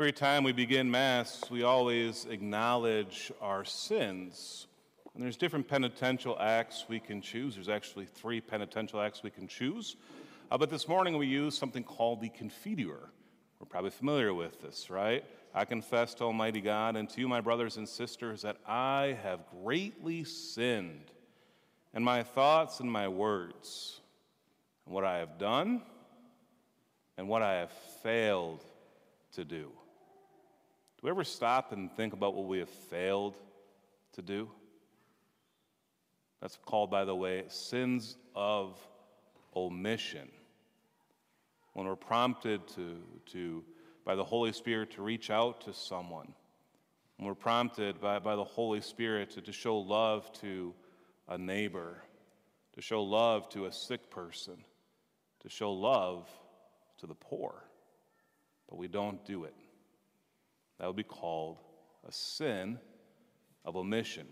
Every time we begin Mass, we always acknowledge our sins. And there's different penitential acts we can choose. There's actually three penitential acts we can choose. Uh, but this morning we use something called the Confiteor. We're probably familiar with this, right? I confess to Almighty God and to you, my brothers and sisters, that I have greatly sinned in my thoughts and my words, and what I have done and what I have failed to do. Do we ever stop and think about what we have failed to do? That's called, by the way, sins of omission. When we're prompted to, to, by the Holy Spirit to reach out to someone, when we're prompted by, by the Holy Spirit to, to show love to a neighbor, to show love to a sick person, to show love to the poor, but we don't do it. That would be called a sin of omission.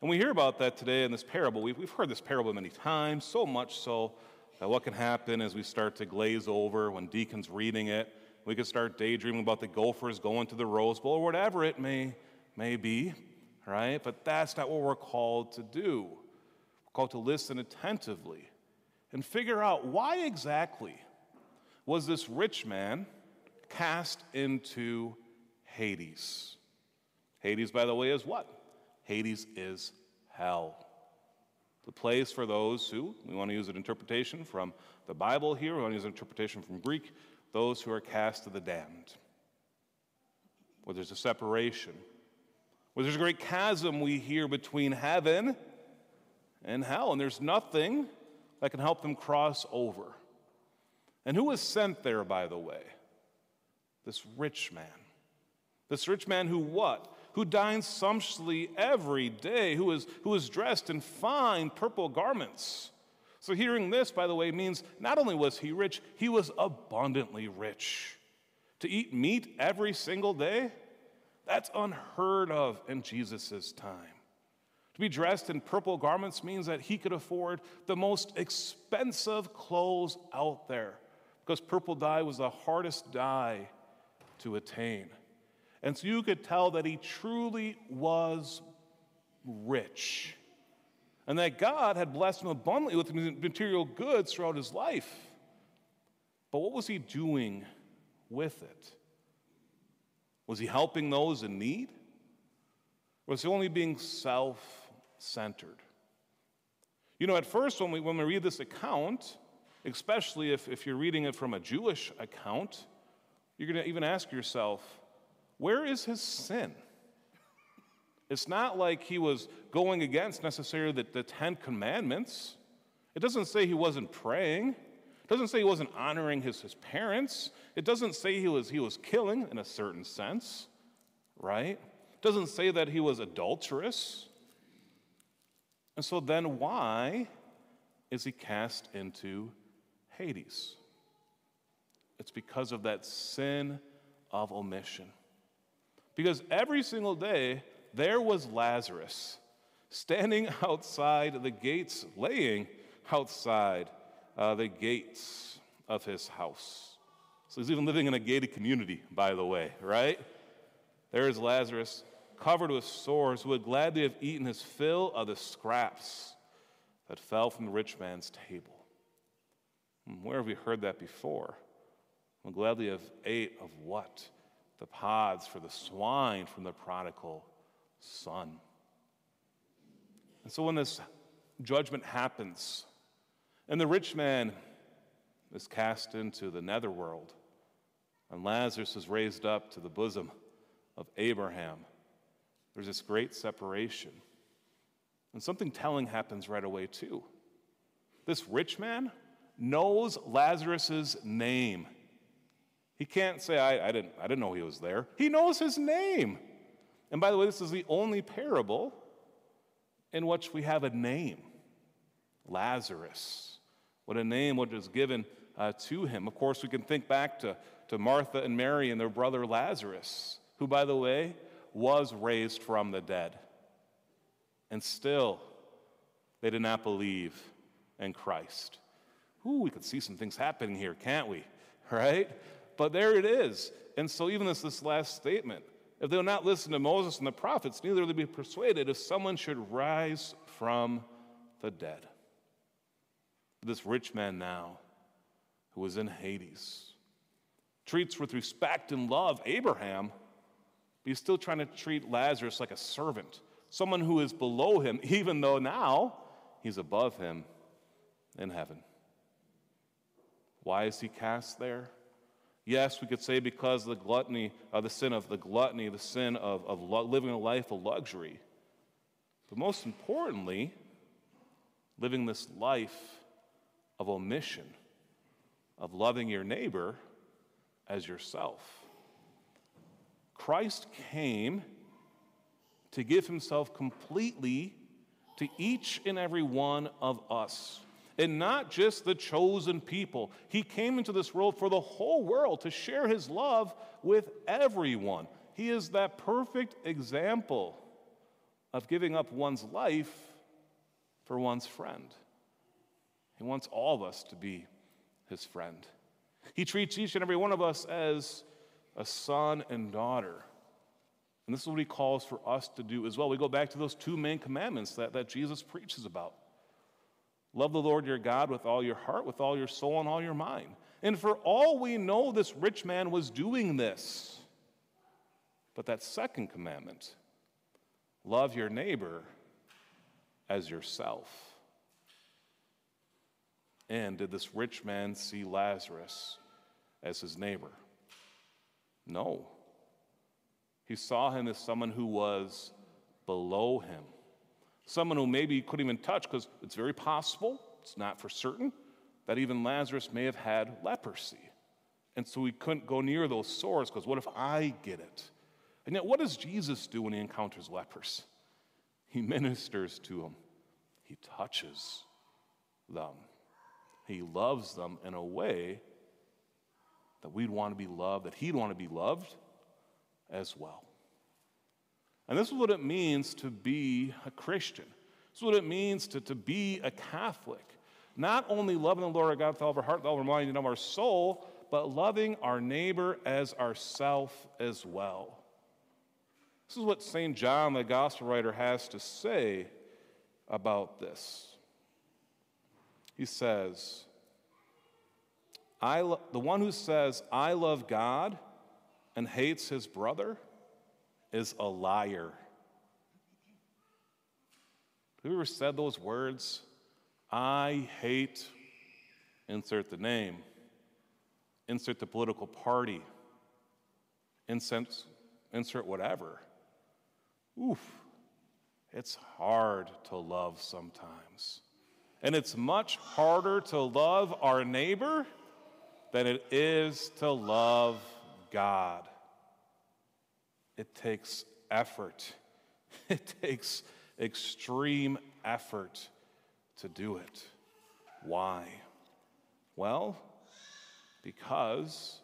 And we hear about that today in this parable. We've, we've heard this parable many times, so much so that what can happen is we start to glaze over when deacon's reading it. We could start daydreaming about the gophers going to the Rose Bowl or whatever it may, may be, right? But that's not what we're called to do. We're called to listen attentively and figure out why exactly was this rich man cast into Hades. Hades, by the way, is what? Hades is hell. The place for those who, we want to use an interpretation from the Bible here, we want to use an interpretation from Greek, those who are cast to the damned. Where there's a separation, where there's a great chasm we hear between heaven and hell, and there's nothing that can help them cross over. And who was sent there, by the way? This rich man. This rich man who what? Who dined sumptuously every day, who was, who was dressed in fine purple garments. So, hearing this, by the way, means not only was he rich, he was abundantly rich. To eat meat every single day, that's unheard of in Jesus' time. To be dressed in purple garments means that he could afford the most expensive clothes out there because purple dye was the hardest dye to attain. And so you could tell that he truly was rich and that God had blessed him abundantly with material goods throughout his life. But what was he doing with it? Was he helping those in need? Or was he only being self centered? You know, at first, when we, when we read this account, especially if, if you're reading it from a Jewish account, you're going to even ask yourself, where is his sin? It's not like he was going against necessarily the, the Ten Commandments. It doesn't say he wasn't praying. It doesn't say he wasn't honoring his, his parents. It doesn't say he was, he was killing in a certain sense, right? It doesn't say that he was adulterous. And so then why is he cast into Hades. It's because of that sin of omission. Because every single day, there was Lazarus standing outside the gates, laying outside uh, the gates of his house. So he's even living in a gated community, by the way, right? There is Lazarus, covered with sores, who would gladly have eaten his fill of the scraps that fell from the rich man's table. Hmm, where have we heard that before? We'll gladly have ate of what? The pods for the swine from the prodigal son. And so when this judgment happens, and the rich man is cast into the netherworld, and Lazarus is raised up to the bosom of Abraham, there's this great separation. And something telling happens right away, too. This rich man knows Lazarus' name. He can't say, I, I, didn't, I didn't know he was there. He knows his name. And by the way, this is the only parable in which we have a name Lazarus. What a name, what is given uh, to him. Of course, we can think back to, to Martha and Mary and their brother Lazarus, who, by the way, was raised from the dead. And still, they did not believe in Christ. Ooh, we could see some things happening here, can't we? Right? But there it is. And so, even this, this last statement if they will not listen to Moses and the prophets, neither will they be persuaded if someone should rise from the dead. This rich man now, who was in Hades, treats with respect and love Abraham, but he's still trying to treat Lazarus like a servant, someone who is below him, even though now he's above him in heaven. Why is he cast there? Yes, we could say because of the gluttony, uh, the sin of the gluttony, the sin of, of lo- living a life of luxury. But most importantly, living this life of omission, of loving your neighbor as yourself. Christ came to give himself completely to each and every one of us and not just the chosen people. He came into this world for the whole world to share his love with everyone. He is that perfect example of giving up one's life for one's friend. He wants all of us to be his friend. He treats each and every one of us as a son and daughter. And this is what he calls for us to do as well. We go back to those two main commandments that, that Jesus preaches about Love the Lord your God with all your heart, with all your soul, and all your mind. And for all we know, this rich man was doing this. But that second commandment, love your neighbor as yourself. And did this rich man see Lazarus as his neighbor? No. He saw him as someone who was below him someone who maybe he couldn't even touch because it's very possible, it's not for certain, that even Lazarus may have had leprosy. And so he couldn't go near those sores because what if I get it? And yet, what does Jesus do when he encounters lepers? He ministers to them, he touches them, he loves them in a way that we'd want to be loved, that he'd want to be loved as well. And this is what it means to be a Christian. This is what it means to, to be a Catholic. Not only loving the Lord our God with all of our heart, with all of our mind, and of our soul, but loving our neighbor as ourself as well. This is what St. John, the gospel writer, has to say about this. He says, I lo- the one who says, I love God and hates his brother is a liar. Have ever said those words? I hate, insert the name, insert the political party, insert, insert whatever. Oof, it's hard to love sometimes. And it's much harder to love our neighbor than it is to love God. It takes effort, it takes extreme effort to do it. Why? Well, because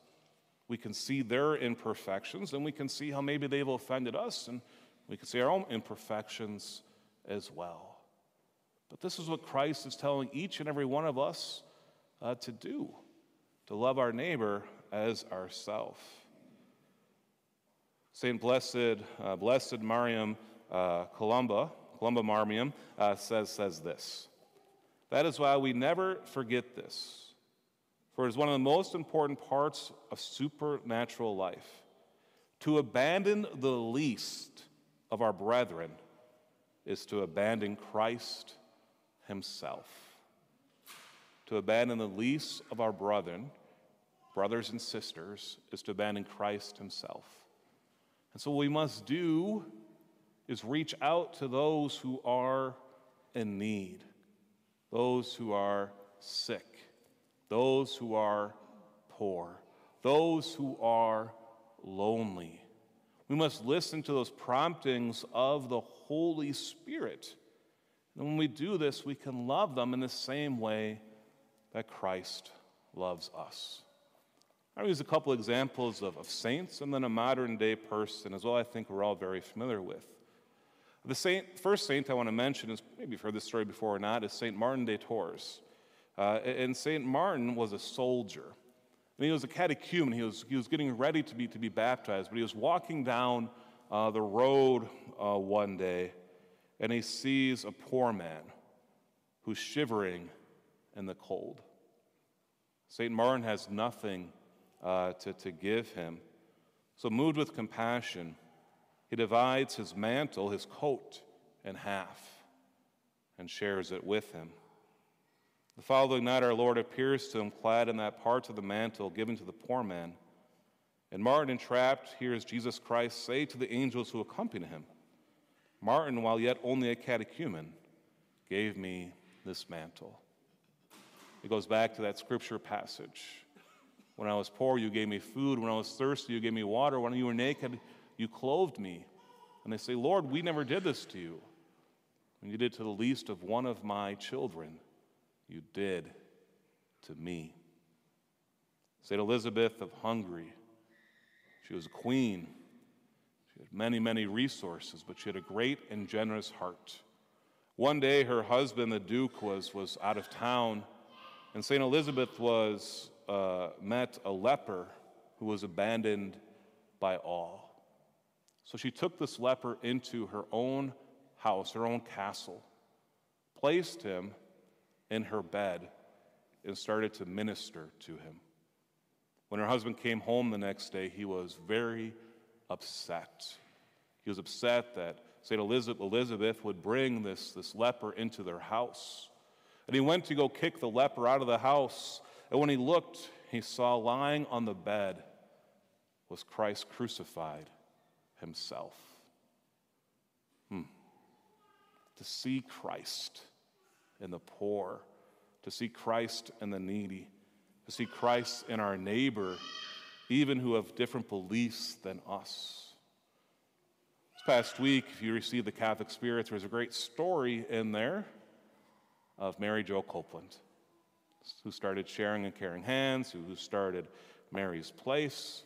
we can see their imperfections and we can see how maybe they've offended us and we can see our own imperfections as well. But this is what Christ is telling each and every one of us uh, to do to love our neighbor as ourself. Saint Blessed, uh, Blessed Mariam uh, Columba, Columba Marmion, uh, says, says this. That is why we never forget this, for it is one of the most important parts of supernatural life. To abandon the least of our brethren is to abandon Christ Himself. To abandon the least of our brethren, brothers and sisters, is to abandon Christ Himself. And so, what we must do is reach out to those who are in need, those who are sick, those who are poor, those who are lonely. We must listen to those promptings of the Holy Spirit. And when we do this, we can love them in the same way that Christ loves us. I use a couple examples of, of saints and then a modern day person as well, I think we're all very familiar with. The saint, first saint I want to mention is maybe you've heard this story before or not, is St. Martin de Tours. Uh, and St. Martin was a soldier. And he was a catechumen. He was, he was getting ready to be, to be baptized, but he was walking down uh, the road uh, one day and he sees a poor man who's shivering in the cold. St. Martin has nothing uh, to, to give him. So, moved with compassion, he divides his mantle, his coat, in half and shares it with him. The following night, our Lord appears to him clad in that part of the mantle given to the poor man. And Martin, entrapped, hears Jesus Christ say to the angels who accompany him, Martin, while yet only a catechumen, gave me this mantle. It goes back to that scripture passage. When I was poor, you gave me food. When I was thirsty, you gave me water. When you were naked, you clothed me. And they say, Lord, we never did this to you. When you did to the least of one of my children, you did to me. St. Elizabeth of Hungary, she was a queen. She had many, many resources, but she had a great and generous heart. One day, her husband, the Duke, was, was out of town, and St. Elizabeth was, uh, met a leper who was abandoned by all. So she took this leper into her own house, her own castle, placed him in her bed, and started to minister to him. When her husband came home the next day, he was very upset. He was upset that St. Elizabeth would bring this, this leper into their house. And he went to go kick the leper out of the house. And when he looked, he saw lying on the bed was Christ crucified himself. Hmm. To see Christ in the poor, to see Christ in the needy, to see Christ in our neighbor, even who have different beliefs than us. This past week, if you received the Catholic Spirit, there's a great story in there of Mary Jo Copeland, who started sharing and caring hands, who started Mary's Place.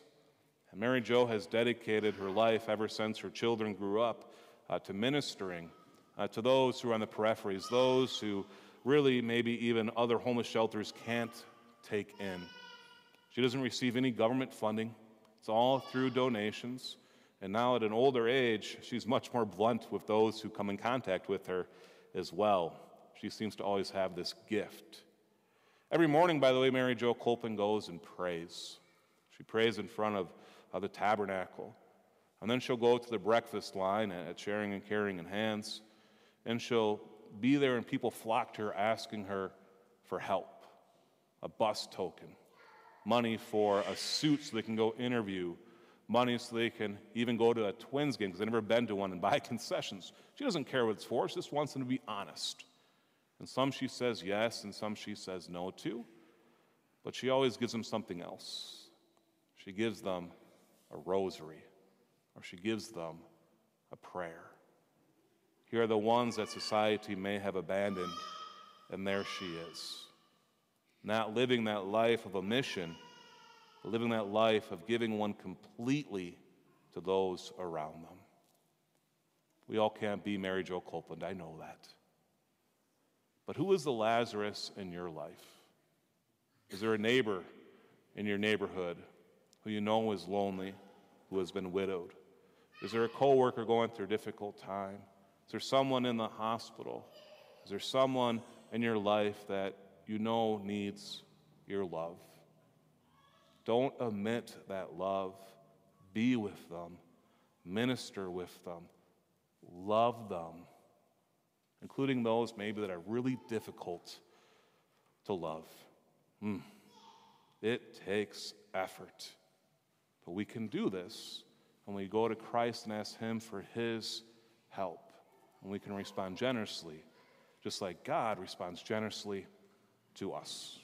And Mary Jo has dedicated her life ever since her children grew up uh, to ministering uh, to those who are on the peripheries, those who really maybe even other homeless shelters can't take in. She doesn't receive any government funding, it's all through donations. And now, at an older age, she's much more blunt with those who come in contact with her as well. She seems to always have this gift. Every morning, by the way, Mary Jo Copeland goes and prays. She prays in front of, of the tabernacle. And then she'll go to the breakfast line at Sharing and Caring in Hands and she'll be there, and people flock to her asking her for help, a bus token, money for a suit so they can go interview, money so they can even go to a Twins game because they've never been to one and buy concessions. She doesn't care what it's for, she just wants them to be honest. And some she says yes, and some she says no to, but she always gives them something else. She gives them a rosary, or she gives them a prayer. Here are the ones that society may have abandoned, and there she is. Not living that life of a mission, but living that life of giving one completely to those around them. We all can't be Mary Jo Copeland, I know that. But who is the Lazarus in your life? Is there a neighbor in your neighborhood who you know is lonely, who has been widowed? Is there a coworker going through a difficult time? Is there someone in the hospital? Is there someone in your life that you know needs your love? Don't omit that love. Be with them, minister with them, love them, including those maybe that are really difficult to love. Mm. It takes effort. But we can do this when we go to Christ and ask Him for His help and we can respond generously, just like God responds generously to us.